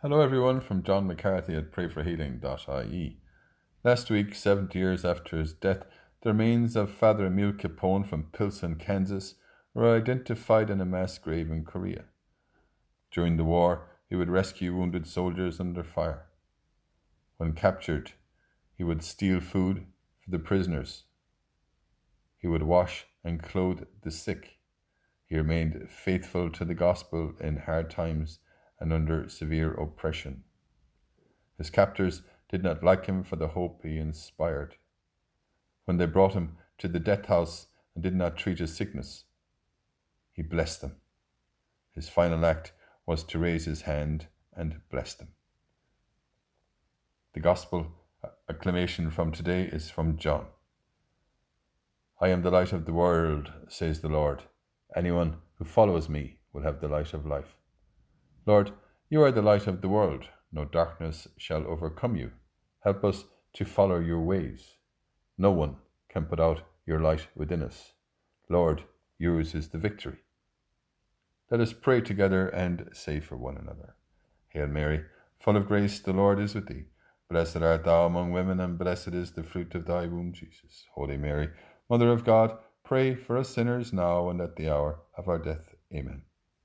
Hello, everyone, from John McCarthy at prayforhealing.ie. Last week, 70 years after his death, the remains of Father Emil Kapaun from Pilsen, Kansas, were identified in a mass grave in Korea. During the war, he would rescue wounded soldiers under fire. When captured, he would steal food for the prisoners. He would wash and clothe the sick. He remained faithful to the gospel in hard times and under severe oppression. His captors did not like him for the hope he inspired. When they brought him to the death house and did not treat his sickness, he blessed them. His final act was to raise his hand and bless them. The Gospel acclamation from today is from John. I am the light of the world, says the Lord. Anyone who follows me will have the light of life. Lord, you are the light of the world. No darkness shall overcome you. Help us to follow your ways. No one can put out your light within us. Lord, yours is the victory. Let us pray together and say for one another Hail Mary, full of grace, the Lord is with thee. Blessed art thou among women, and blessed is the fruit of thy womb, Jesus. Holy Mary, Mother of God, pray for us sinners now and at the hour of our death. Amen.